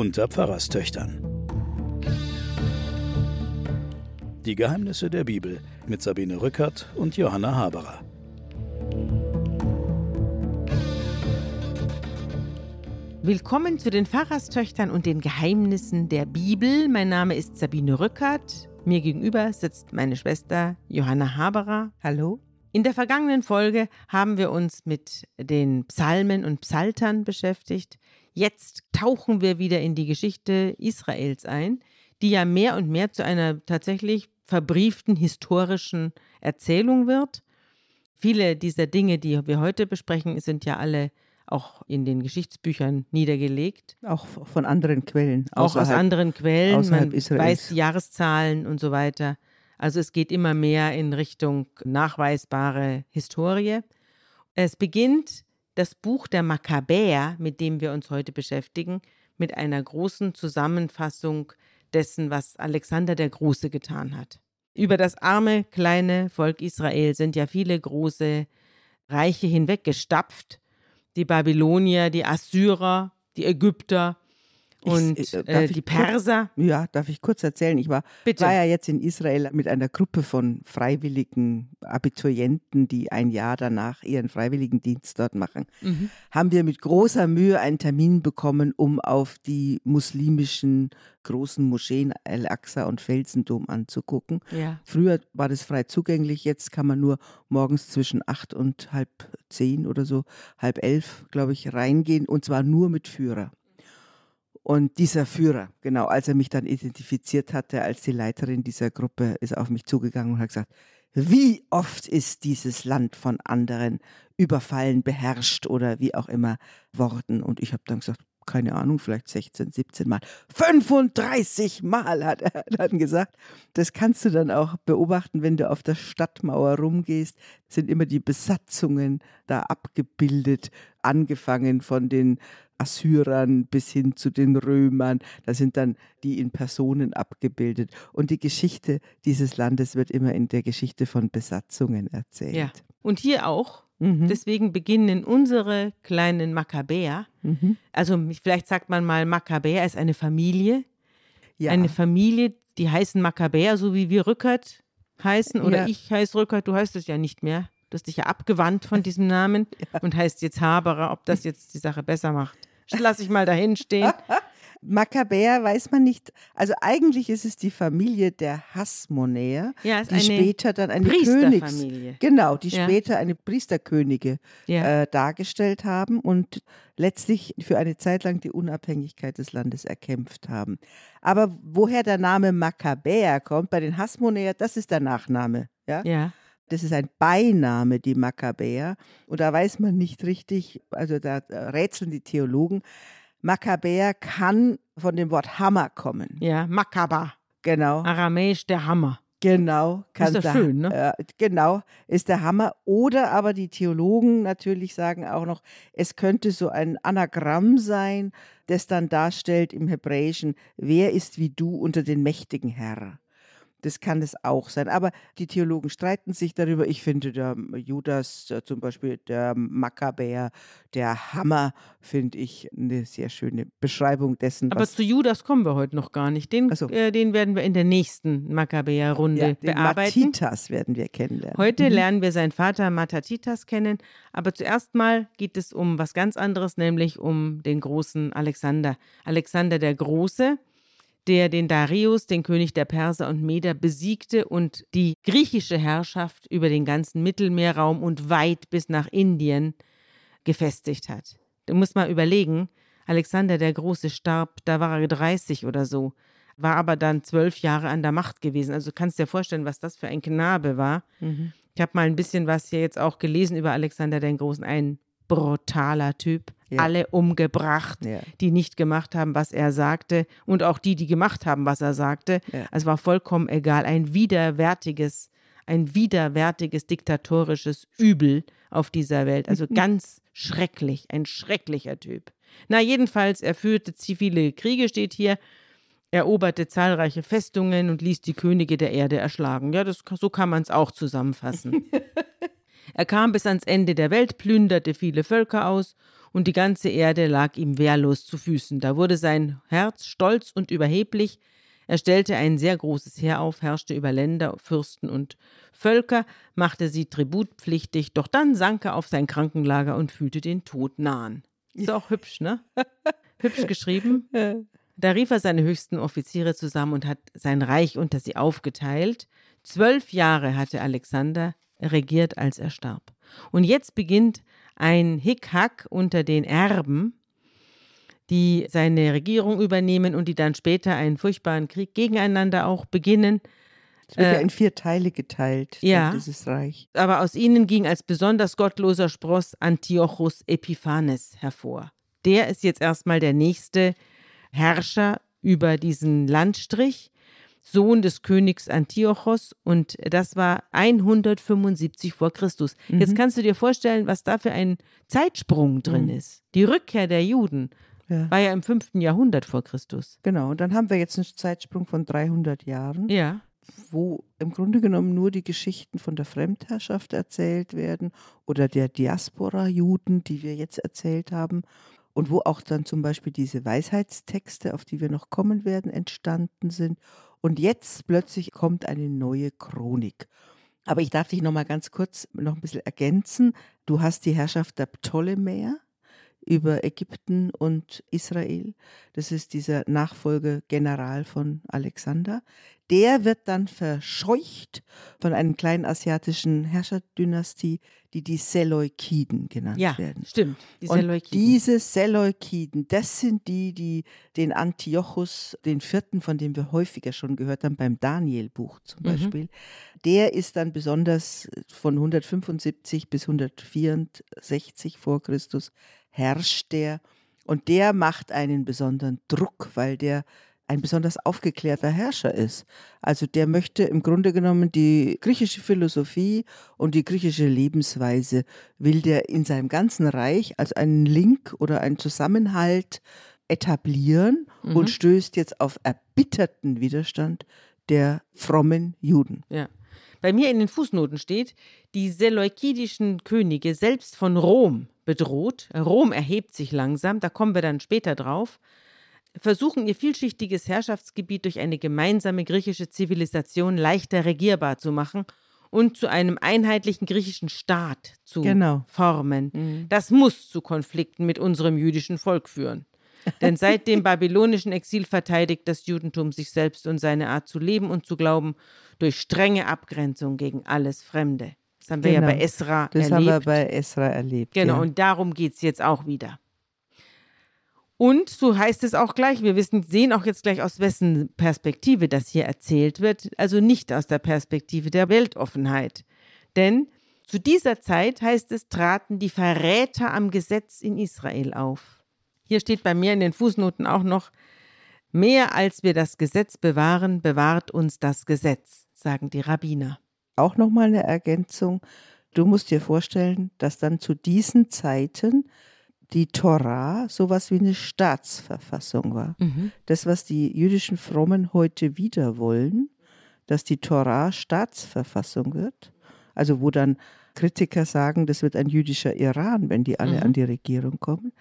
unter Pfarrerstöchtern. Die Geheimnisse der Bibel mit Sabine Rückert und Johanna Haberer. Willkommen zu den Pfarrerstöchtern und den Geheimnissen der Bibel. Mein Name ist Sabine Rückert. Mir gegenüber sitzt meine Schwester Johanna Haberer. Hallo. In der vergangenen Folge haben wir uns mit den Psalmen und Psaltern beschäftigt. Jetzt tauchen wir wieder in die Geschichte Israels ein, die ja mehr und mehr zu einer tatsächlich verbrieften historischen Erzählung wird. Viele dieser Dinge, die wir heute besprechen, sind ja alle auch in den Geschichtsbüchern niedergelegt. Auch von anderen Quellen. Auch aus anderen Quellen. Man Israels. weiß die Jahreszahlen und so weiter. Also es geht immer mehr in Richtung nachweisbare Historie. Es beginnt das Buch der Makkabäer, mit dem wir uns heute beschäftigen, mit einer großen Zusammenfassung dessen, was Alexander der Große getan hat. Über das arme kleine Volk Israel sind ja viele große Reiche hinweggestapft. Die Babylonier, die Assyrer, die Ägypter, und ich, äh, äh die Perser. Kurz, ja, darf ich kurz erzählen? Ich war, war ja jetzt in Israel mit einer Gruppe von freiwilligen Abiturienten, die ein Jahr danach ihren Freiwilligendienst dort machen. Mhm. Haben wir mit großer Mühe einen Termin bekommen, um auf die muslimischen großen Moscheen Al-Aqsa und Felsendom anzugucken. Ja. Früher war das frei zugänglich, jetzt kann man nur morgens zwischen acht und halb zehn oder so, halb elf, glaube ich, reingehen und zwar nur mit Führer. Und dieser Führer, genau, als er mich dann identifiziert hatte als die Leiterin dieser Gruppe, ist auf mich zugegangen und hat gesagt, wie oft ist dieses Land von anderen überfallen, beherrscht oder wie auch immer worden? Und ich habe dann gesagt, keine Ahnung, vielleicht 16, 17 Mal. 35 Mal hat er dann gesagt. Das kannst du dann auch beobachten, wenn du auf der Stadtmauer rumgehst. Sind immer die Besatzungen da abgebildet, angefangen von den Assyrern bis hin zu den Römern. Da sind dann die in Personen abgebildet. Und die Geschichte dieses Landes wird immer in der Geschichte von Besatzungen erzählt. Ja. Und hier auch Mhm. Deswegen beginnen unsere kleinen Makkabäer. Mhm. Also vielleicht sagt man mal, Makkabäer ist eine Familie. Ja. Eine Familie, die heißen Makkabäer, so wie wir Rückert heißen. Oder ja. ich heiße Rückert, du heißt es ja nicht mehr. Du hast dich ja abgewandt von diesem Namen ja. und heißt jetzt Haberer, ob das jetzt die Sache besser macht. Lass ich mal dahin stehen. Makkabäer weiß man nicht. Also eigentlich ist es die Familie der Hasmonäer, ja, die später dann eine Königs, genau, die ja. später eine Priesterkönige ja. äh, dargestellt haben und letztlich für eine Zeit lang die Unabhängigkeit des Landes erkämpft haben. Aber woher der Name Makkabäer kommt bei den Hasmonäer, das ist der Nachname, ja. Das ist ein Beiname, die Makkabäer. Und da weiß man nicht richtig, also da rätseln die Theologen, Makkabäer kann von dem Wort Hammer kommen. Ja, Makkaba. Genau. Aramäisch der Hammer. Genau, kann ist das schön, ne? Äh, genau, ist der Hammer. Oder aber die Theologen natürlich sagen auch noch, es könnte so ein Anagramm sein, das dann darstellt im Hebräischen, wer ist wie du unter den mächtigen Herr. Das kann es auch sein. Aber die Theologen streiten sich darüber. Ich finde, der Judas äh, zum Beispiel, der Makkabäer, der Hammer, finde ich eine sehr schöne Beschreibung dessen. Aber zu Judas kommen wir heute noch gar nicht. Den, so. äh, den werden wir in der nächsten Makkabäer-Runde ja, bearbeiten. Matatitas werden wir kennenlernen. Heute mhm. lernen wir seinen Vater Matatitas kennen. Aber zuerst mal geht es um was ganz anderes, nämlich um den großen Alexander. Alexander der Große der den Darius, den König der Perser und Meder, besiegte und die griechische Herrschaft über den ganzen Mittelmeerraum und weit bis nach Indien gefestigt hat. Du musst mal überlegen, Alexander der Große starb, da war er 30 oder so, war aber dann zwölf Jahre an der Macht gewesen. Also du kannst dir vorstellen, was das für ein Knabe war. Mhm. Ich habe mal ein bisschen was hier jetzt auch gelesen über Alexander den Großen. Ein brutaler Typ. Ja. Alle umgebracht, ja. die nicht gemacht haben, was er sagte. Und auch die, die gemacht haben, was er sagte. Ja. Es war vollkommen egal. Ein widerwärtiges, ein widerwärtiges diktatorisches Übel auf dieser Welt. Also ganz schrecklich, ein schrecklicher Typ. Na, jedenfalls, er führte viele Kriege, steht hier, eroberte zahlreiche Festungen und ließ die Könige der Erde erschlagen. Ja, das, so kann man es auch zusammenfassen. Er kam bis ans Ende der Welt, plünderte viele Völker aus und die ganze Erde lag ihm wehrlos zu Füßen. Da wurde sein Herz stolz und überheblich, er stellte ein sehr großes Heer auf, herrschte über Länder, Fürsten und Völker, machte sie tributpflichtig, doch dann sank er auf sein Krankenlager und fühlte den Tod nahen. Ist auch hübsch, ne? hübsch geschrieben. Da rief er seine höchsten Offiziere zusammen und hat sein Reich unter sie aufgeteilt. Zwölf Jahre hatte Alexander regiert, als er starb. Und jetzt beginnt ein Hickhack unter den Erben, die seine Regierung übernehmen und die dann später einen furchtbaren Krieg gegeneinander auch beginnen. Es wird äh, ja in vier Teile geteilt, ja, dieses Reich. Aber aus ihnen ging als besonders gottloser Spross Antiochus Epiphanes hervor. Der ist jetzt erstmal der nächste Herrscher über diesen Landstrich, Sohn des Königs Antiochos und das war 175 vor Christus. Mhm. Jetzt kannst du dir vorstellen, was da für ein Zeitsprung drin mhm. ist. Die Rückkehr der Juden ja. War ja im 5. Jahrhundert vor Christus. Genau, und dann haben wir jetzt einen Zeitsprung von 300 Jahren. Ja. Wo im Grunde genommen nur die Geschichten von der Fremdherrschaft erzählt werden oder der Diaspora-Juden, die wir jetzt erzählt haben. Und wo auch dann zum Beispiel diese Weisheitstexte, auf die wir noch kommen werden, entstanden sind. Und jetzt plötzlich kommt eine neue Chronik. Aber ich darf dich noch mal ganz kurz noch ein bisschen ergänzen. Du hast die Herrschaft der Ptolemäer über Ägypten und Israel. Das ist dieser Nachfolgegeneral von Alexander. Der wird dann verscheucht von einer kleinen asiatischen Herrscherdynastie, die die Seleukiden genannt ja, werden. Stimmt, die Und diese Seleukiden, das sind die, die den Antiochus, den vierten, von dem wir häufiger schon gehört haben, beim Daniel-Buch zum mhm. Beispiel, der ist dann besonders von 175 bis 164 vor Christus herrscht der und der macht einen besonderen Druck, weil der ein besonders aufgeklärter Herrscher ist. Also der möchte im Grunde genommen die griechische Philosophie und die griechische Lebensweise will der in seinem ganzen Reich als einen Link oder einen Zusammenhalt etablieren mhm. und stößt jetzt auf erbitterten Widerstand der frommen Juden. Ja. Bei mir in den Fußnoten steht, die seleukidischen Könige, selbst von Rom bedroht, Rom erhebt sich langsam, da kommen wir dann später drauf, versuchen ihr vielschichtiges Herrschaftsgebiet durch eine gemeinsame griechische Zivilisation leichter regierbar zu machen und zu einem einheitlichen griechischen Staat zu genau. formen. Mhm. Das muss zu Konflikten mit unserem jüdischen Volk führen. Denn seit dem babylonischen Exil verteidigt das Judentum sich selbst und seine Art zu leben und zu glauben durch strenge Abgrenzung gegen alles Fremde. Das haben wir genau. ja bei Esra das erlebt. Das haben wir bei Esra erlebt. Genau, ja. und darum geht es jetzt auch wieder. Und so heißt es auch gleich, wir wissen, sehen auch jetzt gleich, aus wessen Perspektive das hier erzählt wird, also nicht aus der Perspektive der Weltoffenheit. Denn zu dieser Zeit, heißt es, traten die Verräter am Gesetz in Israel auf. Hier steht bei mir in den Fußnoten auch noch, mehr als wir das Gesetz bewahren, bewahrt uns das Gesetz, sagen die Rabbiner. Auch nochmal eine Ergänzung. Du musst dir vorstellen, dass dann zu diesen Zeiten die Torah sowas wie eine Staatsverfassung war. Mhm. Das, was die jüdischen Frommen heute wieder wollen, dass die Torah Staatsverfassung wird. Also wo dann Kritiker sagen, das wird ein jüdischer Iran, wenn die alle mhm. an die Regierung kommen.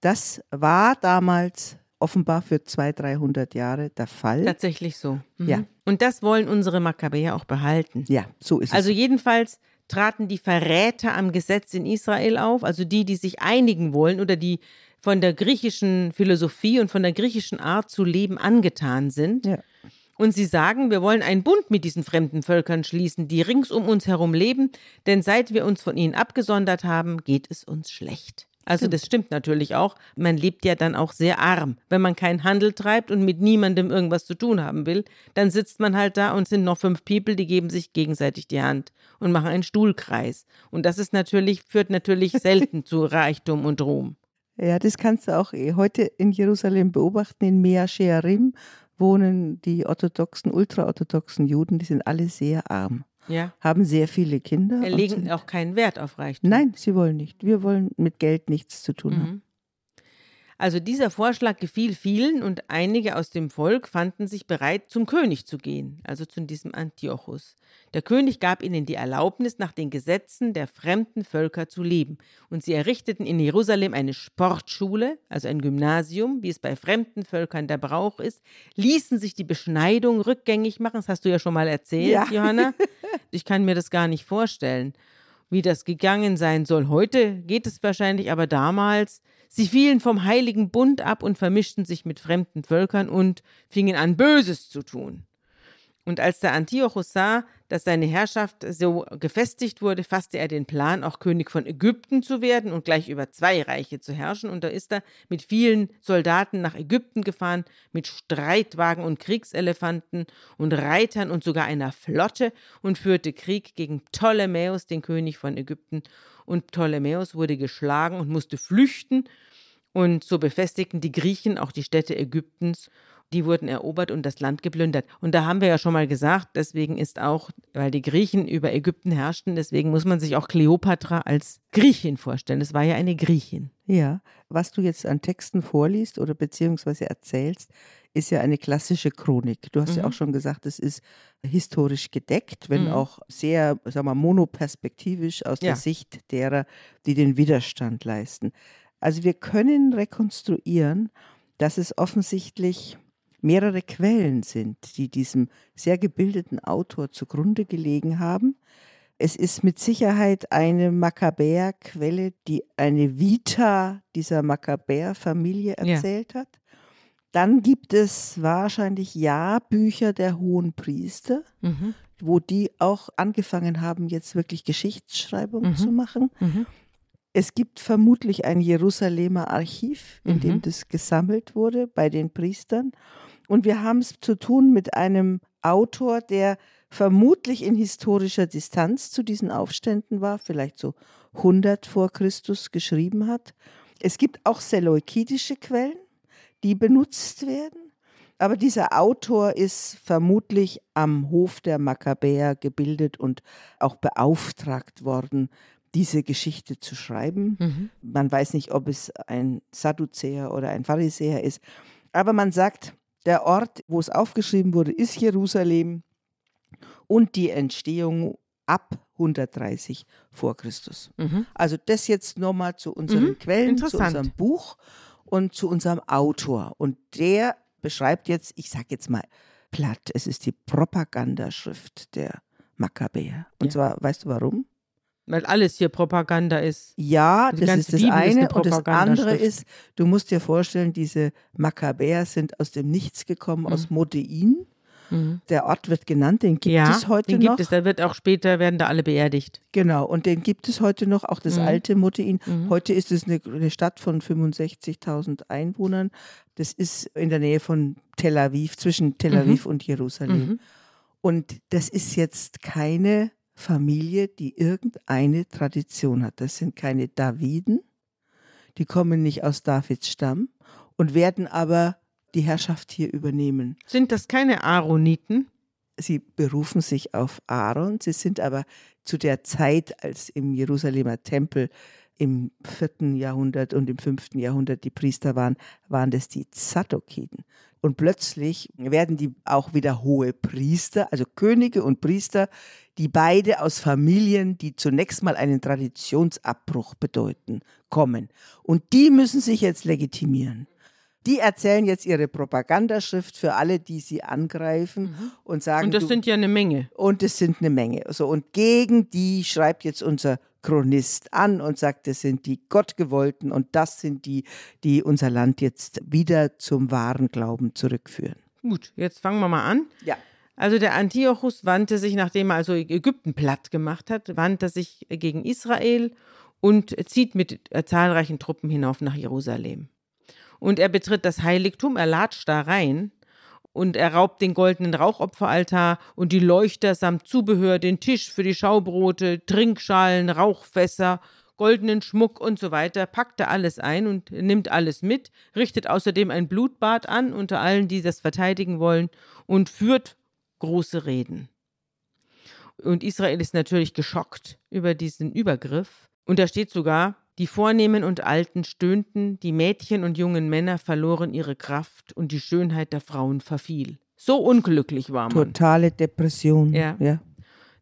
Das war damals offenbar für 200, 300 Jahre der Fall. Tatsächlich so. Mhm. Ja. Und das wollen unsere Makkabäer auch behalten. Ja, so ist also es. Also jedenfalls traten die Verräter am Gesetz in Israel auf, also die, die sich einigen wollen oder die von der griechischen Philosophie und von der griechischen Art zu leben angetan sind. Ja. Und sie sagen, wir wollen einen Bund mit diesen fremden Völkern schließen, die rings um uns herum leben, denn seit wir uns von ihnen abgesondert haben, geht es uns schlecht. Also das stimmt natürlich auch. Man lebt ja dann auch sehr arm. Wenn man keinen Handel treibt und mit niemandem irgendwas zu tun haben will, dann sitzt man halt da und sind noch fünf People, die geben sich gegenseitig die Hand und machen einen Stuhlkreis. Und das ist natürlich, führt natürlich selten zu Reichtum und Ruhm. Ja, das kannst du auch eh heute in Jerusalem beobachten. In Mea Shearim wohnen die orthodoxen, ultraorthodoxen Juden, die sind alle sehr arm ja. haben sehr viele Kinder. Wir legen auch keinen Wert auf Reichtum. Nein, sie wollen nicht. Wir wollen mit Geld nichts zu tun mhm. haben. Also dieser Vorschlag gefiel vielen und einige aus dem Volk fanden sich bereit, zum König zu gehen, also zu diesem Antiochus. Der König gab ihnen die Erlaubnis, nach den Gesetzen der fremden Völker zu leben, und sie errichteten in Jerusalem eine Sportschule, also ein Gymnasium, wie es bei fremden Völkern der Brauch ist, ließen sich die Beschneidung rückgängig machen, das hast du ja schon mal erzählt, ja. Johanna. Ich kann mir das gar nicht vorstellen, wie das gegangen sein soll. Heute geht es wahrscheinlich, aber damals Sie fielen vom heiligen Bund ab und vermischten sich mit fremden Völkern und fingen an, Böses zu tun. Und als der Antiochus sah, dass seine Herrschaft so gefestigt wurde, fasste er den Plan, auch König von Ägypten zu werden und gleich über zwei Reiche zu herrschen. Und da ist er mit vielen Soldaten nach Ägypten gefahren, mit Streitwagen und Kriegselefanten und Reitern und sogar einer Flotte und führte Krieg gegen Ptolemäus, den König von Ägypten. Und Ptolemäus wurde geschlagen und musste flüchten und so befestigten die Griechen auch die Städte Ägyptens. Die wurden erobert und das Land geplündert. Und da haben wir ja schon mal gesagt, deswegen ist auch, weil die Griechen über Ägypten herrschten, deswegen muss man sich auch Kleopatra als Griechin vorstellen. Das war ja eine Griechin. Ja, was du jetzt an Texten vorliest oder beziehungsweise erzählst, ist ja eine klassische Chronik. Du hast mhm. ja auch schon gesagt, es ist historisch gedeckt, wenn mhm. auch sehr, sagen wir, monoperspektivisch aus ja. der Sicht derer, die den Widerstand leisten. Also wir können rekonstruieren, dass es offensichtlich mehrere Quellen sind, die diesem sehr gebildeten Autor zugrunde gelegen haben. Es ist mit Sicherheit eine Makkabäer-Quelle, die eine Vita dieser Makkabäer-Familie erzählt ja. hat. Dann gibt es wahrscheinlich Jahrbücher der hohen Priester, mhm. wo die auch angefangen haben, jetzt wirklich Geschichtsschreibung mhm. zu machen. Mhm. Es gibt vermutlich ein Jerusalemer Archiv, in mhm. dem das gesammelt wurde bei den Priestern. Und wir haben es zu tun mit einem Autor, der vermutlich in historischer Distanz zu diesen Aufständen war, vielleicht so 100 vor Christus geschrieben hat. Es gibt auch seleukidische Quellen, die benutzt werden. Aber dieser Autor ist vermutlich am Hof der Makkabäer gebildet und auch beauftragt worden, diese Geschichte zu schreiben. Mhm. Man weiß nicht, ob es ein Sadduzäer oder ein Pharisäer ist. Aber man sagt, der Ort, wo es aufgeschrieben wurde, ist Jerusalem und die Entstehung ab 130 vor Christus. Mhm. Also das jetzt nochmal zu unseren mhm. Quellen, zu unserem Buch und zu unserem Autor. Und der beschreibt jetzt, ich sage jetzt mal platt, es ist die Propagandaschrift der Makkabäer. Und ja. zwar, weißt du warum? Weil alles hier Propaganda ist. Ja, das ist das Bibel eine. Ist und das andere ist, du musst dir vorstellen, diese Makkabäer sind aus dem Nichts gekommen, mhm. aus Modein. Mhm. Der Ort wird genannt, den gibt ja, es heute den noch. Gibt es, da wird auch später werden da alle beerdigt. Genau, und den gibt es heute noch, auch das mhm. alte Modein. Mhm. Heute ist es eine, eine Stadt von 65.000 Einwohnern. Das ist in der Nähe von Tel Aviv, zwischen Tel mhm. Aviv und Jerusalem. Und das ist jetzt keine Familie, die irgendeine Tradition hat. Das sind keine Daviden, die kommen nicht aus Davids Stamm und werden aber die Herrschaft hier übernehmen. Sind das keine Aaroniten? Sie berufen sich auf Aaron, sie sind aber zu der Zeit, als im Jerusalemer Tempel im vierten Jahrhundert und im fünften Jahrhundert die Priester waren, waren das die Zadokiden. Und plötzlich werden die auch wieder hohe Priester, also Könige und Priester, die beide aus Familien, die zunächst mal einen Traditionsabbruch bedeuten, kommen. Und die müssen sich jetzt legitimieren. Die erzählen jetzt ihre Propagandaschrift für alle, die sie angreifen mhm. und sagen. Und das du, sind ja eine Menge. Und es sind eine Menge. So, und gegen die schreibt jetzt unser Chronist an und sagt, das sind die Gottgewollten und das sind die, die unser Land jetzt wieder zum wahren Glauben zurückführen. Gut, jetzt fangen wir mal an. Ja. Also der Antiochus wandte sich, nachdem er also Ägypten platt gemacht hat, wandte sich gegen Israel und zieht mit zahlreichen Truppen hinauf nach Jerusalem. Und er betritt das Heiligtum, er latscht da rein und er raubt den goldenen Rauchopferaltar und die Leuchter samt Zubehör, den Tisch für die Schaubrote, Trinkschalen, Rauchfässer, goldenen Schmuck und so weiter, packt er alles ein und nimmt alles mit, richtet außerdem ein Blutbad an unter allen, die das verteidigen wollen und führt große Reden. Und Israel ist natürlich geschockt über diesen Übergriff. Und da steht sogar, Die Vornehmen und Alten stöhnten, die Mädchen und jungen Männer verloren ihre Kraft und die Schönheit der Frauen verfiel. So unglücklich war man. Totale Depression. Ja. ja.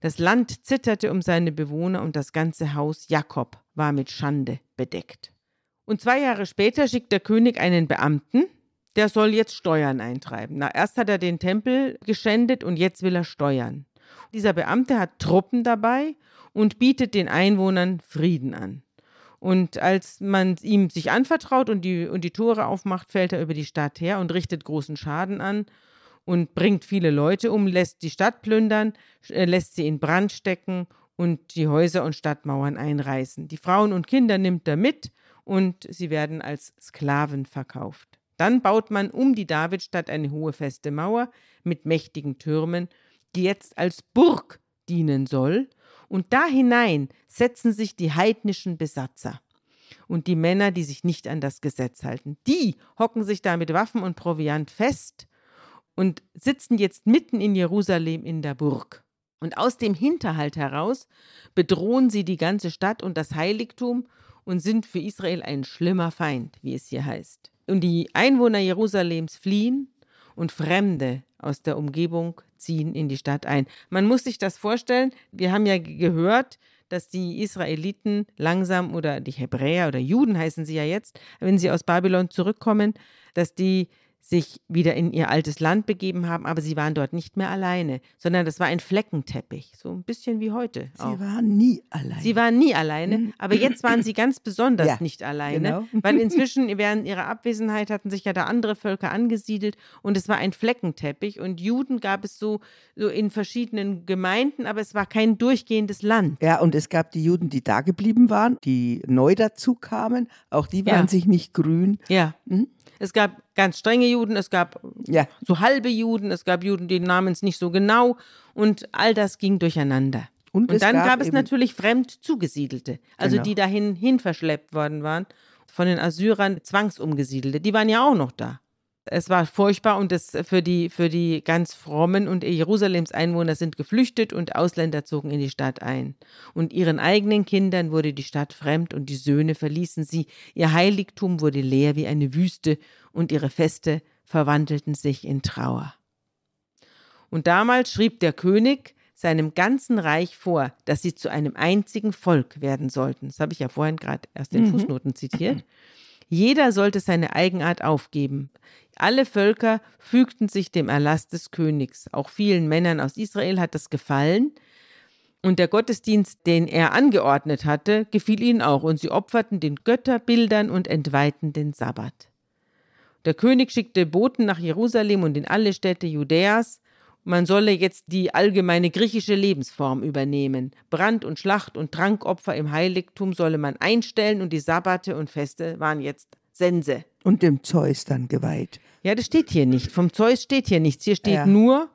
Das Land zitterte um seine Bewohner und das ganze Haus Jakob war mit Schande bedeckt. Und zwei Jahre später schickt der König einen Beamten, der soll jetzt Steuern eintreiben. Na, erst hat er den Tempel geschändet und jetzt will er steuern. Dieser Beamte hat Truppen dabei und bietet den Einwohnern Frieden an. Und als man ihm sich anvertraut und die, und die Tore aufmacht, fällt er über die Stadt her und richtet großen Schaden an und bringt viele Leute um, lässt die Stadt plündern, äh, lässt sie in Brand stecken und die Häuser und Stadtmauern einreißen. Die Frauen und Kinder nimmt er mit und sie werden als Sklaven verkauft. Dann baut man um die Davidstadt eine hohe feste Mauer mit mächtigen Türmen, die jetzt als Burg dienen soll und da hinein setzen sich die heidnischen Besatzer. Und die Männer, die sich nicht an das Gesetz halten, die hocken sich da mit Waffen und Proviant fest und sitzen jetzt mitten in Jerusalem in der Burg. Und aus dem Hinterhalt heraus bedrohen sie die ganze Stadt und das Heiligtum und sind für Israel ein schlimmer Feind, wie es hier heißt. Und die Einwohner Jerusalems fliehen und Fremde aus der Umgebung ziehen in die Stadt ein. Man muss sich das vorstellen, wir haben ja gehört, dass die Israeliten langsam oder die Hebräer oder Juden heißen sie ja jetzt, wenn sie aus Babylon zurückkommen, dass die sich wieder in ihr altes Land begeben haben, aber sie waren dort nicht mehr alleine, sondern das war ein Fleckenteppich, so ein bisschen wie heute. Sie auch. waren nie alleine. Sie waren nie alleine, mhm. aber jetzt waren sie ganz besonders ja, nicht alleine, genau. weil inzwischen während ihrer Abwesenheit hatten sich ja da andere Völker angesiedelt und es war ein Fleckenteppich und Juden gab es so, so in verschiedenen Gemeinden, aber es war kein durchgehendes Land. Ja, und es gab die Juden, die da geblieben waren, die neu dazu kamen, auch die waren ja. sich nicht grün. Ja. Mhm. Es gab ganz strenge Juden, es gab ja. so halbe Juden, es gab Juden, die nahmen es nicht so genau und all das ging durcheinander. Und, und dann gab, gab es natürlich fremd zugesiedelte, also genau. die dahin hin verschleppt worden waren, von den Assyrern zwangsumgesiedelte, die waren ja auch noch da. Es war furchtbar und es für die, für die ganz frommen und Jerusalems Einwohner sind geflüchtet und Ausländer zogen in die Stadt ein. Und ihren eigenen Kindern wurde die Stadt fremd und die Söhne verließen sie. Ihr Heiligtum wurde leer wie eine Wüste und ihre Feste verwandelten sich in Trauer. Und damals schrieb der König seinem ganzen Reich vor, dass sie zu einem einzigen Volk werden sollten. Das habe ich ja vorhin gerade erst in mhm. Fußnoten zitiert. Jeder sollte seine Eigenart aufgeben. Alle Völker fügten sich dem Erlass des Königs. Auch vielen Männern aus Israel hat das gefallen. Und der Gottesdienst, den er angeordnet hatte, gefiel ihnen auch. Und sie opferten den Götterbildern und entweihten den Sabbat. Der König schickte Boten nach Jerusalem und in alle Städte Judäas man solle jetzt die allgemeine griechische Lebensform übernehmen. Brand- und Schlacht- und Trankopfer im Heiligtum solle man einstellen und die Sabbate und Feste waren jetzt Sense. Und dem Zeus dann geweiht. Ja, das steht hier nicht. Vom Zeus steht hier nichts. Hier steht ja. nur,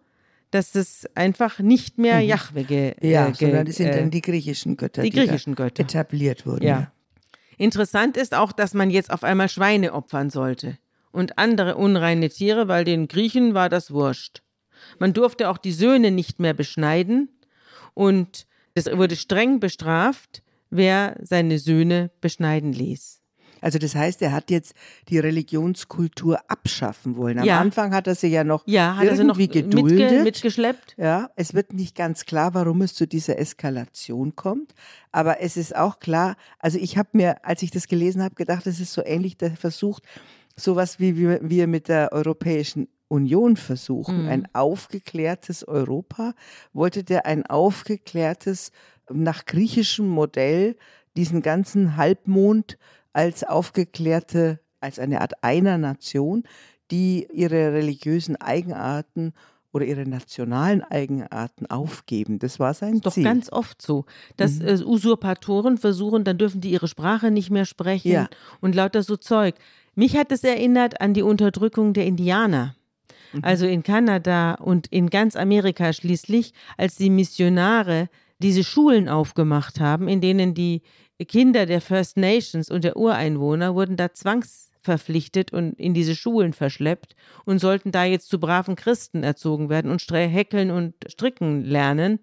dass es einfach nicht mehr mhm. Jahwe ge, Ja, äh, ge, sondern es sind äh, dann die griechischen Götter, die, die griechischen Götter. etabliert wurden. Ja. ja. Interessant ist auch, dass man jetzt auf einmal Schweine opfern sollte und andere unreine Tiere, weil den Griechen war das wurscht. Man durfte auch die Söhne nicht mehr beschneiden und es wurde streng bestraft, wer seine Söhne beschneiden ließ. Also das heißt, er hat jetzt die Religionskultur abschaffen wollen. Am ja. Anfang hat er sie ja noch ja, hat irgendwie er noch geduldet. Mitge mitgeschleppt. Ja, es wird nicht ganz klar, warum es zu dieser Eskalation kommt. Aber es ist auch klar, also ich habe mir, als ich das gelesen habe, gedacht, es ist so ähnlich der Versuch, sowas wie wir mit der Europäischen Union versuchen, mhm. ein aufgeklärtes Europa, wollte der ein aufgeklärtes, nach griechischem Modell, diesen ganzen Halbmond als aufgeklärte, als eine Art einer Nation, die ihre religiösen Eigenarten oder ihre nationalen Eigenarten aufgeben. Das war sein das ist Ziel. Doch ganz oft so, dass mhm. äh, Usurpatoren versuchen, dann dürfen die ihre Sprache nicht mehr sprechen ja. und lauter so Zeug. Mich hat es erinnert an die Unterdrückung der Indianer. Mhm. Also in Kanada und in ganz Amerika schließlich, als die Missionare diese Schulen aufgemacht haben, in denen die Kinder der First Nations und der Ureinwohner wurden da zwangsverpflichtet und in diese Schulen verschleppt und sollten da jetzt zu braven Christen erzogen werden und häkeln und stricken lernen.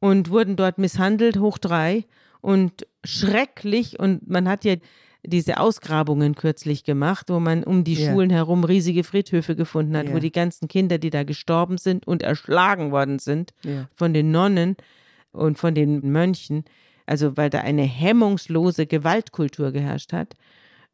und wurden dort misshandelt, hoch drei und schrecklich. Und man hat ja diese Ausgrabungen kürzlich gemacht, wo man um die ja. Schulen herum riesige Friedhöfe gefunden hat, ja. wo die ganzen Kinder, die da gestorben sind und erschlagen worden sind ja. von den Nonnen und von den Mönchen, also weil da eine hemmungslose Gewaltkultur geherrscht hat,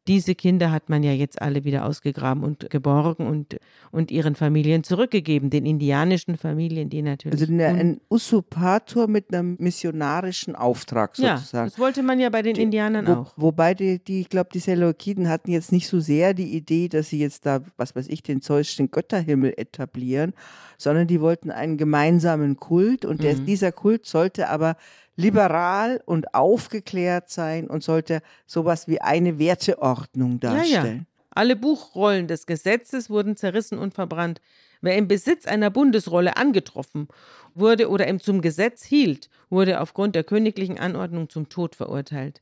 diese Kinder hat man ja jetzt alle wieder ausgegraben und geborgen und, und ihren Familien zurückgegeben, den indianischen Familien, die natürlich. Also eine, ein Usurpator mit einem missionarischen Auftrag sozusagen. Ja, das wollte man ja bei den die, Indianern wo, auch. Wobei die, die ich glaube, die Seleukiden hatten jetzt nicht so sehr die Idee, dass sie jetzt da, was weiß ich, den zeusischen Götterhimmel etablieren, sondern die wollten einen gemeinsamen Kult und der, mhm. dieser Kult sollte aber liberal und aufgeklärt sein und sollte sowas wie eine Werteordnung darstellen. Ja, ja. Alle Buchrollen des Gesetzes wurden zerrissen und verbrannt. Wer im Besitz einer Bundesrolle angetroffen wurde oder ihm zum Gesetz hielt, wurde aufgrund der königlichen Anordnung zum Tod verurteilt.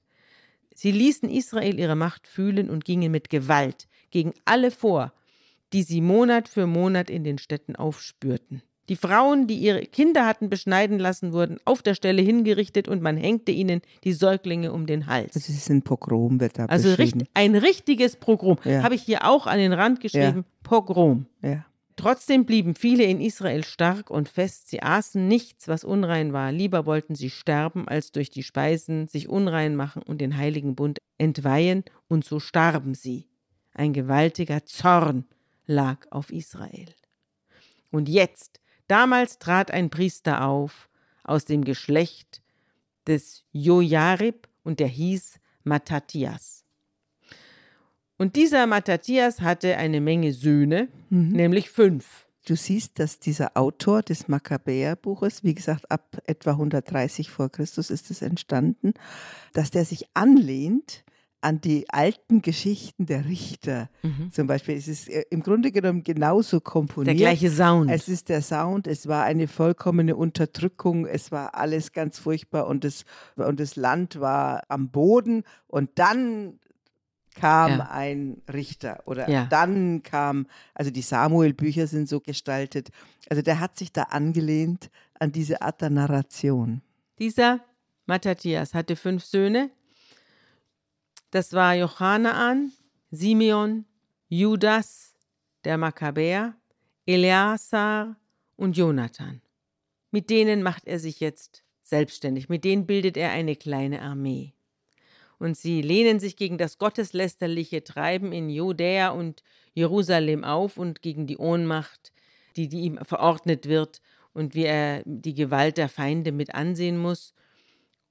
Sie ließen Israel ihre Macht fühlen und gingen mit Gewalt gegen alle vor, die sie Monat für Monat in den Städten aufspürten. Die Frauen, die ihre Kinder hatten beschneiden lassen, wurden auf der Stelle hingerichtet und man hängte ihnen die Säuglinge um den Hals. Das ist ein Pogrom, wird da Also richtig, ein richtiges Pogrom. Ja. Habe ich hier auch an den Rand geschrieben, ja. Pogrom. Ja. Trotzdem blieben viele in Israel stark und fest. Sie aßen nichts, was unrein war. Lieber wollten sie sterben, als durch die Speisen sich unrein machen und den heiligen Bund entweihen. Und so starben sie. Ein gewaltiger Zorn lag auf Israel. Und jetzt Damals trat ein Priester auf aus dem Geschlecht des Jojarib und der hieß Mattathias. Und dieser Mattathias hatte eine Menge Söhne, mhm. nämlich fünf. Du siehst, dass dieser Autor des Makkabäerbuches, wie gesagt, ab etwa 130 vor Christus ist es entstanden, dass der sich anlehnt an die alten Geschichten der Richter. Mhm. Zum Beispiel, es ist äh, im Grunde genommen genauso komponiert. Der gleiche Sound. Es ist der Sound, es war eine vollkommene Unterdrückung, es war alles ganz furchtbar und das, und das Land war am Boden und dann kam ja. ein Richter oder ja. dann kam, also die Samuel-Bücher sind so gestaltet. Also der hat sich da angelehnt an diese Art der Narration. Dieser Mattathias hatte fünf Söhne, das war Johanaan, Simeon, Judas, der Makkabäer, Eleazar und Jonathan. Mit denen macht er sich jetzt selbstständig, mit denen bildet er eine kleine Armee. Und sie lehnen sich gegen das gotteslästerliche Treiben in Judäa und Jerusalem auf und gegen die Ohnmacht, die, die ihm verordnet wird und wie er die Gewalt der Feinde mit ansehen muss.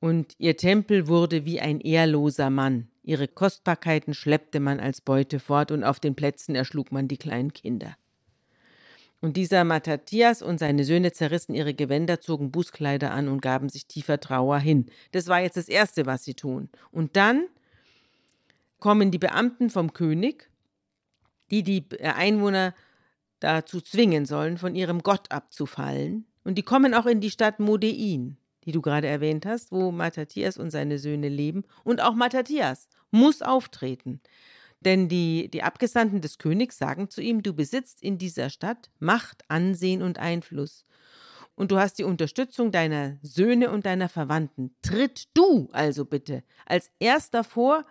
Und ihr Tempel wurde wie ein ehrloser Mann, Ihre Kostbarkeiten schleppte man als Beute fort und auf den Plätzen erschlug man die kleinen Kinder. Und dieser Mattathias und seine Söhne zerrissen ihre Gewänder, zogen Bußkleider an und gaben sich tiefer Trauer hin. Das war jetzt das Erste, was sie tun. Und dann kommen die Beamten vom König, die die Einwohner dazu zwingen sollen, von ihrem Gott abzufallen. Und die kommen auch in die Stadt Modein die du gerade erwähnt hast, wo Mattathias und seine Söhne leben. Und auch Mattathias muss auftreten. Denn die, die Abgesandten des Königs sagen zu ihm, du besitzt in dieser Stadt Macht, Ansehen und Einfluss. Und du hast die Unterstützung deiner Söhne und deiner Verwandten. Tritt du also bitte als erster vor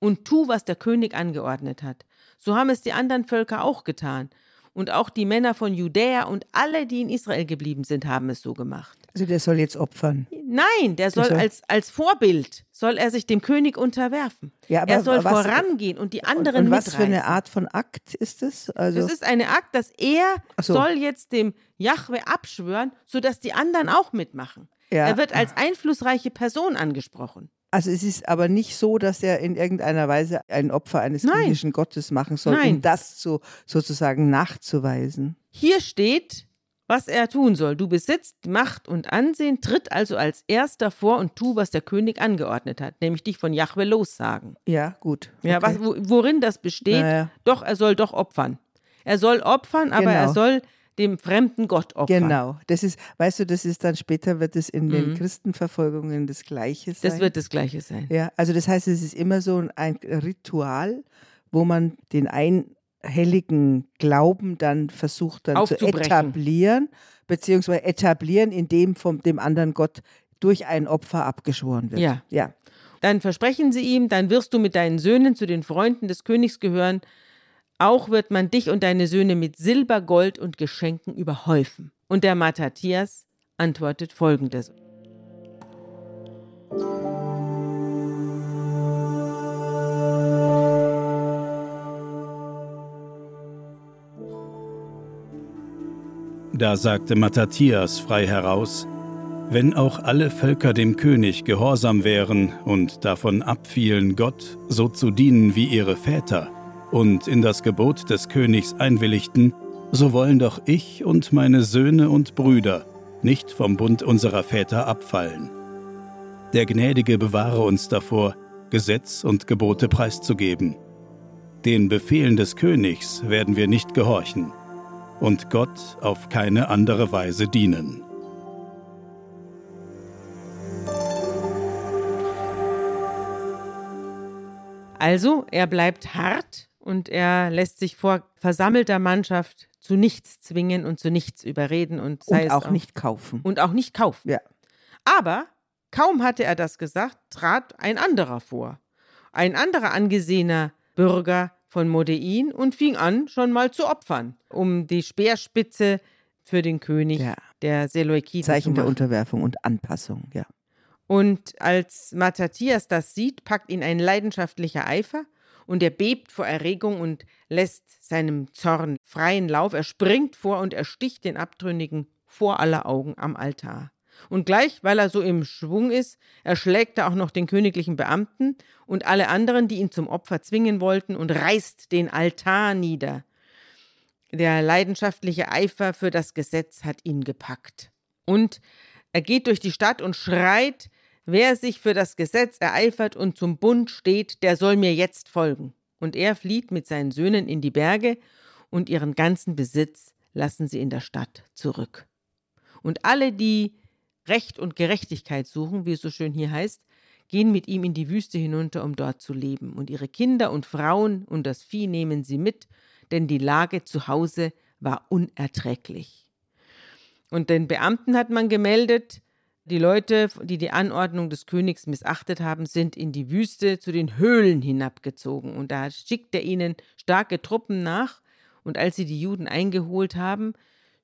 und tu, was der König angeordnet hat. So haben es die anderen Völker auch getan. Und auch die Männer von Judäa und alle, die in Israel geblieben sind, haben es so gemacht. Also der soll jetzt opfern? Nein, der soll, der soll als, als Vorbild, soll er sich dem König unterwerfen. Ja, aber er soll was, vorangehen und die anderen und, und was mitreißen. für eine Art von Akt ist es? Also das ist eine Akt, dass er so. soll jetzt dem Jahwe abschwören, sodass die anderen auch mitmachen. Ja. Er wird als einflussreiche Person angesprochen. Also es ist aber nicht so, dass er in irgendeiner Weise ein Opfer eines Nein. griechischen Gottes machen soll, Nein. um das zu, sozusagen nachzuweisen. Hier steht, was er tun soll. Du besitzt Macht und Ansehen, tritt also als erster vor und tu, was der König angeordnet hat, nämlich dich von Jahwe lossagen. Ja, gut. Okay. Ja, was, worin das besteht, naja. doch, er soll doch opfern. Er soll opfern, aber genau. er soll dem fremden Gott opfern. Genau, das ist, weißt du, das ist dann später wird es in mhm. den Christenverfolgungen das Gleiche sein. Das wird das Gleiche sein. Ja, also das heißt, es ist immer so ein Ritual, wo man den einhelligen Glauben dann versucht dann zu etablieren, beziehungsweise etablieren, indem vom dem anderen Gott durch ein Opfer abgeschworen wird. Ja. ja. Dann versprechen sie ihm, dann wirst du mit deinen Söhnen zu den Freunden des Königs gehören. Auch wird man dich und deine Söhne mit Silber, Gold und Geschenken überhäufen. Und der Mattathias antwortet folgendes. Da sagte Mattathias frei heraus, wenn auch alle Völker dem König gehorsam wären und davon abfielen, Gott so zu dienen wie ihre Väter und in das Gebot des Königs einwilligten, so wollen doch ich und meine Söhne und Brüder nicht vom Bund unserer Väter abfallen. Der Gnädige bewahre uns davor, Gesetz und Gebote preiszugeben. Den Befehlen des Königs werden wir nicht gehorchen und Gott auf keine andere Weise dienen. Also, er bleibt hart und er lässt sich vor versammelter Mannschaft zu nichts zwingen und zu nichts überreden und, und auch, auch nicht kaufen. Und auch nicht kaufen. Ja. Aber kaum hatte er das gesagt, trat ein anderer vor. Ein anderer angesehener Bürger von Modein und fing an, schon mal zu opfern, um die Speerspitze für den König ja. der Seleukiden Zeichen der Unterwerfung und Anpassung, ja. Und als Mattathias das sieht, packt ihn ein leidenschaftlicher Eifer und er bebt vor Erregung und lässt seinem Zorn freien Lauf. Er springt vor und ersticht den Abtrünnigen vor aller Augen am Altar. Und gleich, weil er so im Schwung ist, erschlägt er auch noch den königlichen Beamten und alle anderen, die ihn zum Opfer zwingen wollten, und reißt den Altar nieder. Der leidenschaftliche Eifer für das Gesetz hat ihn gepackt. Und er geht durch die Stadt und schreit, wer sich für das Gesetz ereifert und zum Bund steht, der soll mir jetzt folgen. Und er flieht mit seinen Söhnen in die Berge und ihren ganzen Besitz lassen sie in der Stadt zurück. Und alle, die Recht und Gerechtigkeit suchen, wie es so schön hier heißt, gehen mit ihm in die Wüste hinunter, um dort zu leben. Und ihre Kinder und Frauen und das Vieh nehmen sie mit, denn die Lage zu Hause war unerträglich. Und den Beamten hat man gemeldet, die Leute, die die Anordnung des Königs missachtet haben, sind in die Wüste zu den Höhlen hinabgezogen. Und da schickt er ihnen starke Truppen nach. Und als sie die Juden eingeholt haben,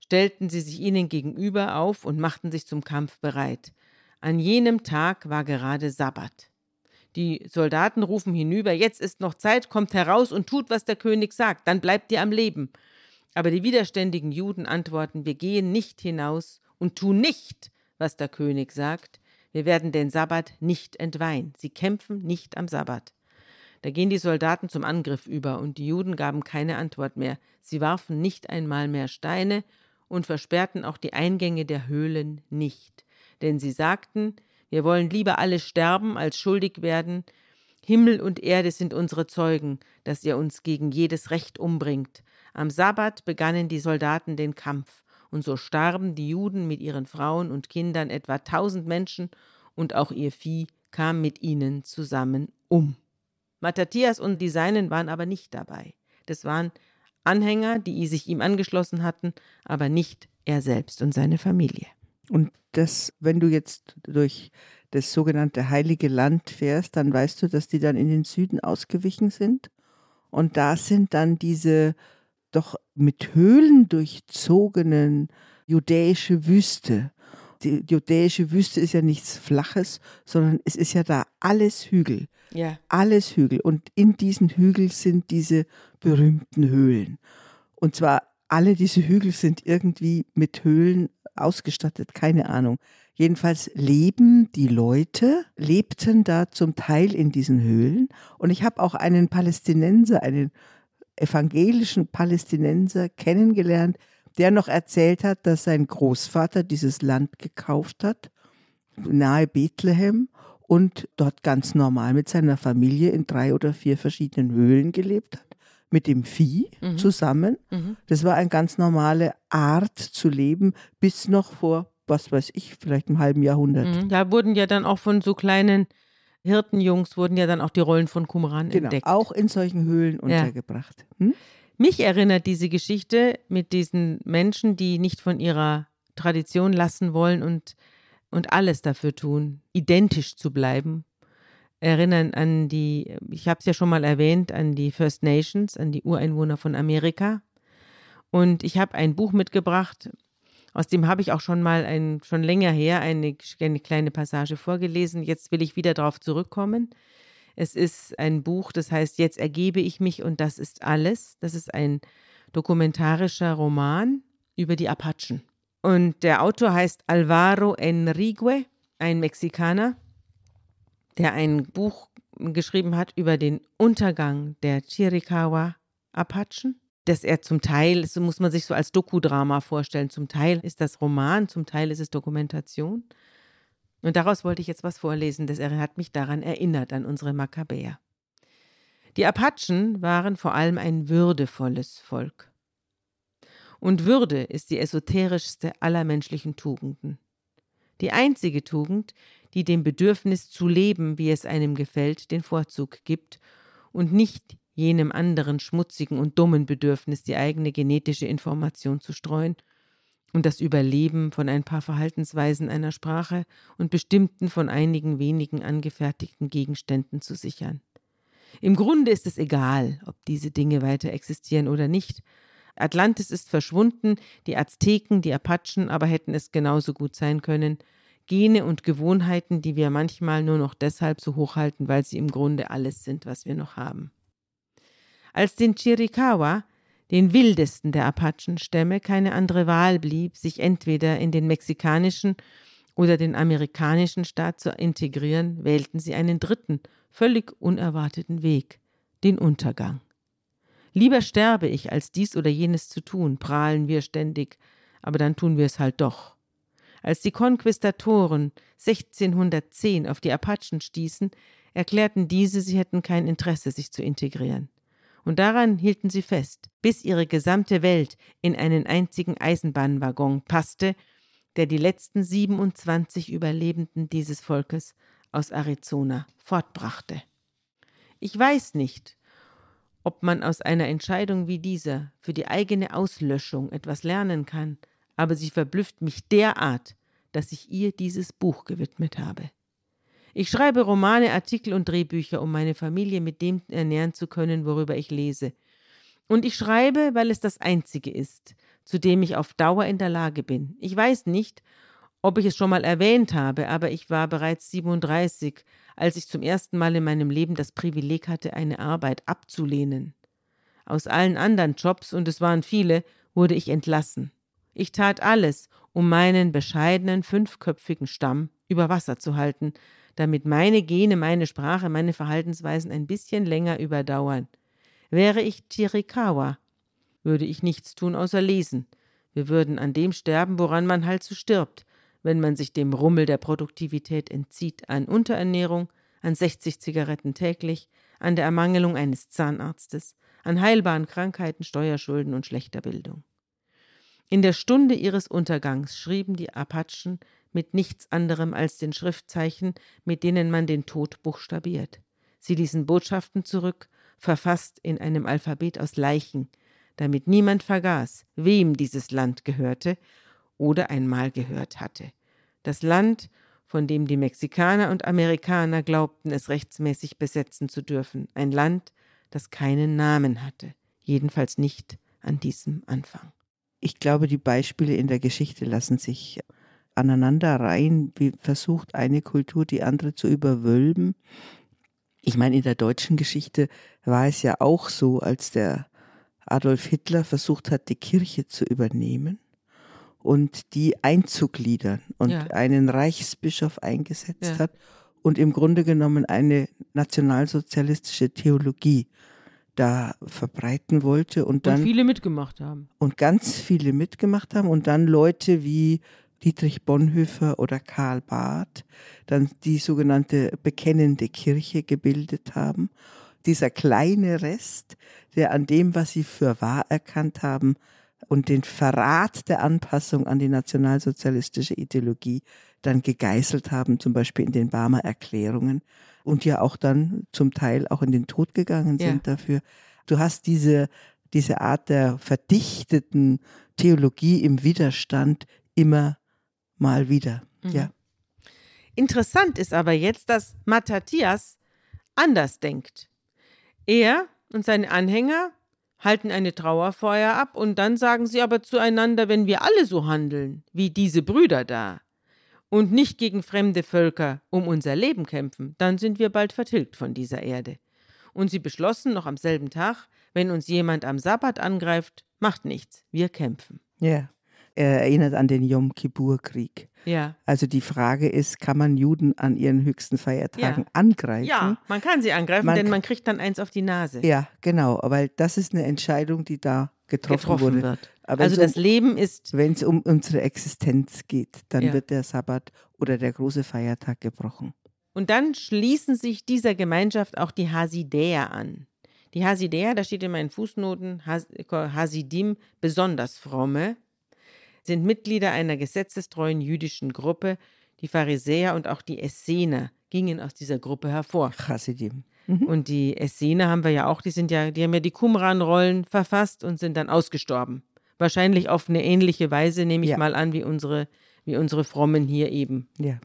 stellten sie sich ihnen gegenüber auf und machten sich zum Kampf bereit. An jenem Tag war gerade Sabbat. Die Soldaten rufen hinüber, jetzt ist noch Zeit, kommt heraus und tut, was der König sagt, dann bleibt ihr am Leben. Aber die widerständigen Juden antworten, wir gehen nicht hinaus und tun nicht, was der König sagt, wir werden den Sabbat nicht entweihen, sie kämpfen nicht am Sabbat. Da gehen die Soldaten zum Angriff über, und die Juden gaben keine Antwort mehr, sie warfen nicht einmal mehr Steine und versperrten auch die Eingänge der Höhlen nicht. Denn sie sagten, wir wollen lieber alle sterben, als schuldig werden. Himmel und Erde sind unsere Zeugen, dass ihr uns gegen jedes Recht umbringt. Am Sabbat begannen die Soldaten den Kampf, und so starben die Juden mit ihren Frauen und Kindern etwa tausend Menschen, und auch ihr Vieh kam mit ihnen zusammen um. Mattathias und die Seinen waren aber nicht dabei. Das waren Anhänger, die sich ihm angeschlossen hatten, aber nicht er selbst und seine Familie. Und das, wenn du jetzt durch das sogenannte Heilige Land fährst, dann weißt du, dass die dann in den Süden ausgewichen sind. Und da sind dann diese doch mit Höhlen durchzogenen judäische Wüste. Die judäische Wüste ist ja nichts Flaches, sondern es ist ja da alles Hügel. Ja. Alles Hügel. Und in diesen Hügeln sind diese berühmten Höhlen. Und zwar alle diese Hügel sind irgendwie mit Höhlen ausgestattet, keine Ahnung. Jedenfalls leben die Leute, lebten da zum Teil in diesen Höhlen. Und ich habe auch einen Palästinenser, einen evangelischen Palästinenser kennengelernt, der noch erzählt hat, dass sein Großvater dieses Land gekauft hat, nahe Bethlehem, und dort ganz normal mit seiner Familie in drei oder vier verschiedenen Höhlen gelebt hat, mit dem Vieh mhm. zusammen. Mhm. Das war eine ganz normale Art zu leben, bis noch vor, was weiß ich, vielleicht einem halben Jahrhundert. Mhm. Da wurden ja dann auch von so kleinen Hirtenjungs wurden ja dann auch die Rollen von Qumran genau, entdeckt. Auch in solchen Höhlen ja. untergebracht. Hm? Mich erinnert diese Geschichte mit diesen Menschen, die nicht von ihrer Tradition lassen wollen und, und alles dafür tun, identisch zu bleiben. Erinnern an die, ich habe es ja schon mal erwähnt, an die First Nations, an die Ureinwohner von Amerika. Und ich habe ein Buch mitgebracht, aus dem habe ich auch schon mal ein, schon länger her eine, eine kleine Passage vorgelesen. Jetzt will ich wieder darauf zurückkommen. Es ist ein Buch, das heißt Jetzt ergebe ich mich und das ist alles. Das ist ein dokumentarischer Roman über die Apachen. Und der Autor heißt Alvaro Enrique, ein Mexikaner, der ein Buch geschrieben hat über den Untergang der Chiricahua Apachen. Dass er zum Teil, so muss man sich so als Dokudrama vorstellen, zum Teil ist das Roman, zum Teil ist es Dokumentation. Und daraus wollte ich jetzt was vorlesen, das hat mich daran erinnert, an unsere Makkabäer. Die Apachen waren vor allem ein würdevolles Volk. Und Würde ist die esoterischste aller menschlichen Tugenden. Die einzige Tugend, die dem Bedürfnis zu leben, wie es einem gefällt, den Vorzug gibt und nicht jenem anderen schmutzigen und dummen Bedürfnis, die eigene genetische Information zu streuen und das Überleben von ein paar Verhaltensweisen einer Sprache und bestimmten von einigen wenigen angefertigten Gegenständen zu sichern. Im Grunde ist es egal, ob diese Dinge weiter existieren oder nicht. Atlantis ist verschwunden, die Azteken, die Apachen aber hätten es genauso gut sein können. Gene und Gewohnheiten, die wir manchmal nur noch deshalb so hochhalten, weil sie im Grunde alles sind, was wir noch haben. Als den Chiricahua, den wildesten der Apachenstämme, keine andere Wahl blieb, sich entweder in den mexikanischen oder den amerikanischen Staat zu integrieren, wählten sie einen dritten, völlig unerwarteten Weg, den Untergang. Lieber sterbe ich, als dies oder jenes zu tun, prahlen wir ständig, aber dann tun wir es halt doch. Als die Konquistatoren 1610 auf die Apachen stießen, erklärten diese, sie hätten kein Interesse, sich zu integrieren. Und daran hielten sie fest, bis ihre gesamte Welt in einen einzigen Eisenbahnwaggon passte, der die letzten 27 Überlebenden dieses Volkes aus Arizona fortbrachte. Ich weiß nicht, ob man aus einer Entscheidung wie dieser für die eigene Auslöschung etwas lernen kann, aber sie verblüfft mich derart, dass ich ihr dieses Buch gewidmet habe. Ich schreibe Romane, Artikel und Drehbücher, um meine Familie mit dem ernähren zu können, worüber ich lese. Und ich schreibe, weil es das Einzige ist, zu dem ich auf Dauer in der Lage bin. Ich weiß nicht, ob ich es schon mal erwähnt habe, aber ich war bereits 37, als ich zum ersten Mal in meinem Leben das Privileg hatte, eine Arbeit abzulehnen. Aus allen anderen Jobs, und es waren viele, wurde ich entlassen. Ich tat alles, um meinen bescheidenen fünfköpfigen Stamm über Wasser zu halten, damit meine Gene, meine Sprache, meine Verhaltensweisen ein bisschen länger überdauern. Wäre ich Chirikawa, würde ich nichts tun außer lesen. Wir würden an dem sterben, woran man halt so stirbt, wenn man sich dem Rummel der Produktivität entzieht, an Unterernährung, an 60 Zigaretten täglich, an der Ermangelung eines Zahnarztes, an heilbaren Krankheiten, Steuerschulden und schlechter Bildung. In der Stunde ihres Untergangs schrieben die Apachen mit nichts anderem als den Schriftzeichen, mit denen man den Tod buchstabiert. Sie ließen Botschaften zurück, verfasst in einem Alphabet aus Leichen, damit niemand vergaß, wem dieses Land gehörte oder einmal gehört hatte. Das Land, von dem die Mexikaner und Amerikaner glaubten, es rechtsmäßig besetzen zu dürfen, ein Land, das keinen Namen hatte, jedenfalls nicht an diesem Anfang. Ich glaube, die Beispiele in der Geschichte lassen sich aneinanderreihen, wie versucht eine Kultur die andere zu überwölben. Ich meine, in der deutschen Geschichte war es ja auch so, als der Adolf Hitler versucht hat, die Kirche zu übernehmen und die einzugliedern und ja. einen Reichsbischof eingesetzt ja. hat und im Grunde genommen eine nationalsozialistische Theologie da verbreiten wollte und dann und viele mitgemacht haben und ganz viele mitgemacht haben und dann Leute wie Dietrich Bonhoeffer oder Karl Barth dann die sogenannte bekennende Kirche gebildet haben. Dieser kleine Rest, der an dem, was sie für wahr erkannt haben, und den Verrat der Anpassung an die nationalsozialistische Ideologie dann gegeißelt haben, zum Beispiel in den Barmer Erklärungen und ja auch dann zum Teil auch in den Tod gegangen sind ja. dafür. Du hast diese, diese Art der verdichteten Theologie im Widerstand immer mal wieder. Mhm. Ja. Interessant ist aber jetzt, dass Matthias anders denkt. Er und seine Anhänger halten eine Trauerfeuer ab und dann sagen sie aber zueinander, wenn wir alle so handeln, wie diese Brüder da, und nicht gegen fremde Völker um unser Leben kämpfen, dann sind wir bald vertilgt von dieser Erde. Und sie beschlossen noch am selben Tag, wenn uns jemand am Sabbat angreift, macht nichts, wir kämpfen. Ja. Er erinnert an den Yom Kippur-Krieg. Ja. Also die Frage ist, kann man Juden an ihren höchsten Feiertagen ja. angreifen? Ja, man kann sie angreifen, man denn man kriegt dann eins auf die Nase. Ja, genau, weil das ist eine Entscheidung, die da getroffen, getroffen wurde. wird. Aber also das um, Leben ist. Wenn es um unsere Existenz geht, dann ja. wird der Sabbat oder der große Feiertag gebrochen. Und dann schließen sich dieser Gemeinschaft auch die Hasidäer an. Die Hasidäer, da steht in meinen Fußnoten, Hasidim, besonders fromme, sind Mitglieder einer gesetzestreuen jüdischen Gruppe. Die Pharisäer und auch die Essener gingen aus dieser Gruppe hervor. Hasidim. Mhm. Und die Essener haben wir ja auch, die sind ja, die haben ja die Qumran-Rollen verfasst und sind dann ausgestorben. Wahrscheinlich auf eine ähnliche Weise, nehme ich ja. mal an, wie unsere, wie unsere Frommen hier eben. Ja.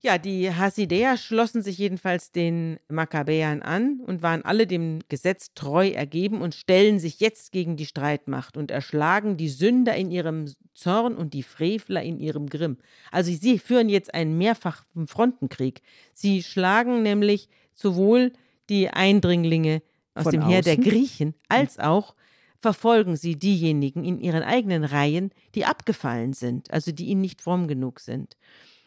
Ja, die Hasidäer schlossen sich jedenfalls den Makkabäern an und waren alle dem Gesetz treu ergeben und stellen sich jetzt gegen die Streitmacht und erschlagen die Sünder in ihrem Zorn und die Frevler in ihrem Grimm. Also sie führen jetzt einen mehrfachen Frontenkrieg. Sie schlagen nämlich sowohl die Eindringlinge aus Von dem Heer der Griechen als auch verfolgen sie diejenigen in ihren eigenen Reihen, die abgefallen sind, also die ihnen nicht fromm genug sind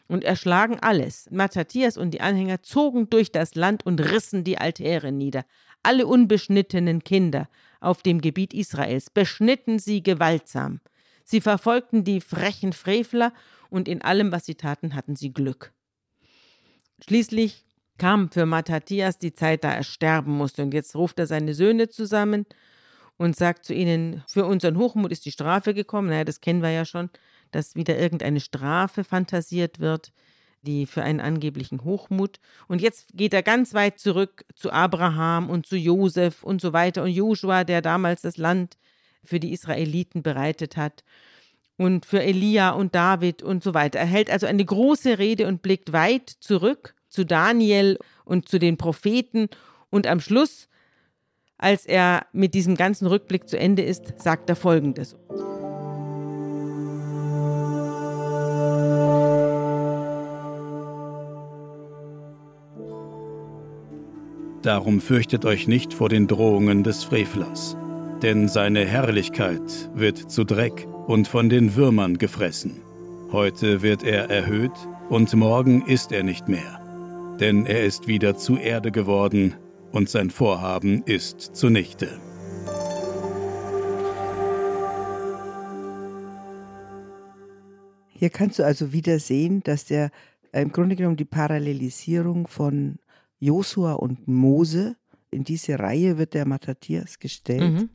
und erschlagen alles. Matthias und die Anhänger zogen durch das Land und rissen die Altäre nieder. Alle unbeschnittenen Kinder auf dem Gebiet Israels beschnitten sie gewaltsam. Sie verfolgten die frechen Frevler und in allem, was sie taten, hatten sie Glück. Schließlich kam für Matthias die Zeit, da er sterben musste. Und jetzt ruft er seine Söhne zusammen und sagt zu ihnen: Für unseren Hochmut ist die Strafe gekommen. Naja, das kennen wir ja schon dass wieder irgendeine Strafe fantasiert wird, die für einen angeblichen Hochmut. Und jetzt geht er ganz weit zurück zu Abraham und zu Josef und so weiter und Joshua, der damals das Land für die Israeliten bereitet hat und für Elia und David und so weiter. Er hält also eine große Rede und blickt weit zurück zu Daniel und zu den Propheten und am Schluss, als er mit diesem ganzen Rückblick zu Ende ist, sagt er Folgendes. Darum fürchtet euch nicht vor den Drohungen des Frevlers, denn seine Herrlichkeit wird zu Dreck und von den Würmern gefressen. Heute wird er erhöht und morgen ist er nicht mehr, denn er ist wieder zu Erde geworden und sein Vorhaben ist zunichte. Hier kannst du also wieder sehen, dass der äh, im Grunde genommen die Parallelisierung von Josua und Mose. In diese Reihe wird der Matthias gestellt, mhm.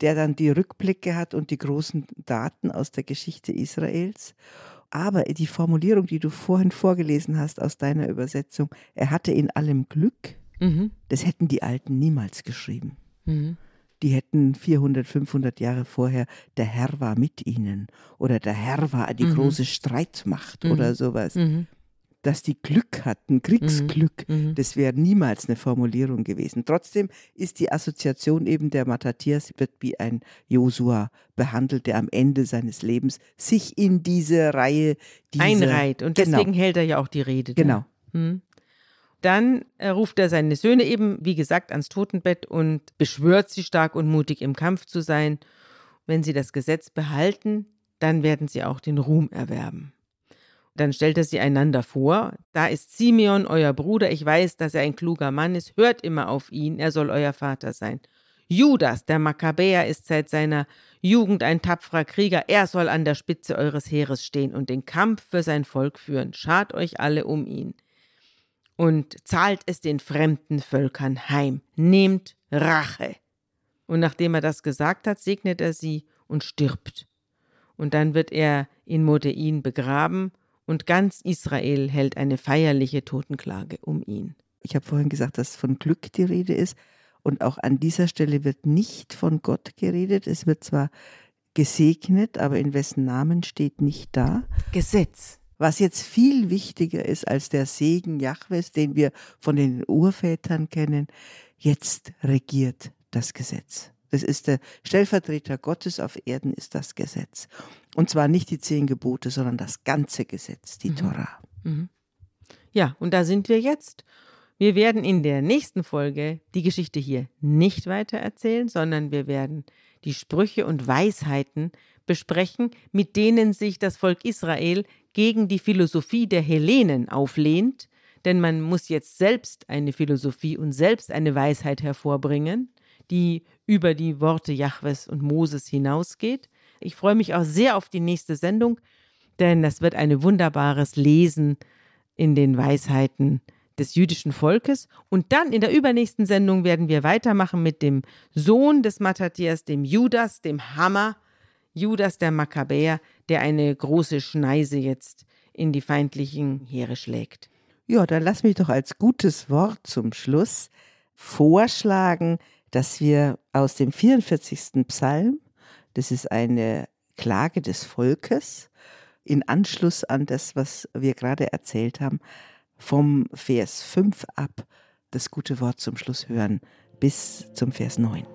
der dann die Rückblicke hat und die großen Daten aus der Geschichte Israels. Aber die Formulierung, die du vorhin vorgelesen hast aus deiner Übersetzung, er hatte in allem Glück, mhm. das hätten die Alten niemals geschrieben. Mhm. Die hätten 400, 500 Jahre vorher, der Herr war mit ihnen oder der Herr war die mhm. große Streitmacht oder mhm. sowas. Mhm dass die Glück hatten, Kriegsglück, mhm. mhm. das wäre niemals eine Formulierung gewesen. Trotzdem ist die Assoziation eben der Matthias wird wie ein Josua behandelt, der am Ende seines Lebens sich in diese Reihe dieser, einreiht. Und genau. deswegen hält er ja auch die Rede. Genau. Hm. Dann äh, ruft er seine Söhne eben, wie gesagt, ans Totenbett und beschwört sie stark und mutig im Kampf zu sein. Wenn sie das Gesetz behalten, dann werden sie auch den Ruhm erwerben. Dann stellt er sie einander vor. Da ist Simeon, euer Bruder. Ich weiß, dass er ein kluger Mann ist. Hört immer auf ihn. Er soll euer Vater sein. Judas, der Makkabäer, ist seit seiner Jugend ein tapferer Krieger. Er soll an der Spitze eures Heeres stehen und den Kampf für sein Volk führen. Schart euch alle um ihn und zahlt es den fremden Völkern heim. Nehmt Rache. Und nachdem er das gesagt hat, segnet er sie und stirbt. Und dann wird er in Modein begraben und ganz Israel hält eine feierliche Totenklage um ihn. Ich habe vorhin gesagt, dass von Glück die Rede ist. Und auch an dieser Stelle wird nicht von Gott geredet. Es wird zwar gesegnet, aber in wessen Namen steht nicht da. Gesetz. Was jetzt viel wichtiger ist als der Segen Jahwes, den wir von den Urvätern kennen, jetzt regiert das Gesetz. Das ist der Stellvertreter Gottes auf Erden, ist das Gesetz. Und zwar nicht die zehn Gebote, sondern das ganze Gesetz, die mhm. Tora. Mhm. Ja, und da sind wir jetzt. Wir werden in der nächsten Folge die Geschichte hier nicht weiter erzählen, sondern wir werden die Sprüche und Weisheiten besprechen, mit denen sich das Volk Israel gegen die Philosophie der Hellenen auflehnt, denn man muss jetzt selbst eine Philosophie und selbst eine Weisheit hervorbringen, die über die Worte Jahwes und Moses hinausgeht. Ich freue mich auch sehr auf die nächste Sendung, denn das wird ein wunderbares Lesen in den Weisheiten des jüdischen Volkes. Und dann in der übernächsten Sendung werden wir weitermachen mit dem Sohn des Matthias, dem Judas, dem Hammer, Judas der Makkabäer, der eine große Schneise jetzt in die feindlichen Heere schlägt. Ja, dann lass mich doch als gutes Wort zum Schluss vorschlagen, dass wir aus dem 44. Psalm, das ist eine Klage des Volkes, in Anschluss an das, was wir gerade erzählt haben, vom Vers 5 ab das gute Wort zum Schluss hören bis zum Vers 9.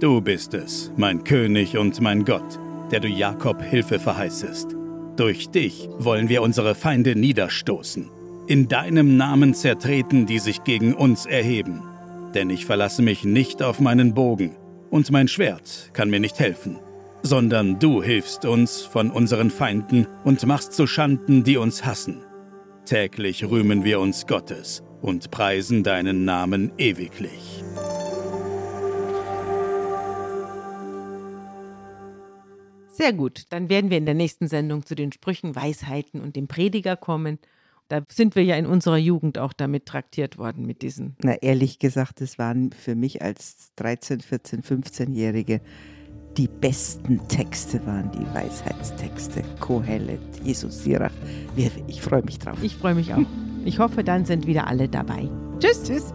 Du bist es, mein König und mein Gott, der du Jakob Hilfe verheißest. Durch dich wollen wir unsere Feinde niederstoßen, in deinem Namen zertreten, die sich gegen uns erheben. Denn ich verlasse mich nicht auf meinen Bogen, und mein Schwert kann mir nicht helfen, sondern du hilfst uns von unseren Feinden und machst zu Schanden, die uns hassen. Täglich rühmen wir uns Gottes und preisen deinen Namen ewiglich. Sehr gut, dann werden wir in der nächsten Sendung zu den Sprüchen, Weisheiten und dem Prediger kommen. Da sind wir ja in unserer Jugend auch damit traktiert worden mit diesen. Na, ehrlich gesagt, es waren für mich als 13, 14, 15-Jährige die besten Texte waren die Weisheitstexte. Kohelet, Jesus Sirach. Ich freue mich drauf. Ich freue mich auch. Ich hoffe, dann sind wieder alle dabei. Tschüss. Tschüss.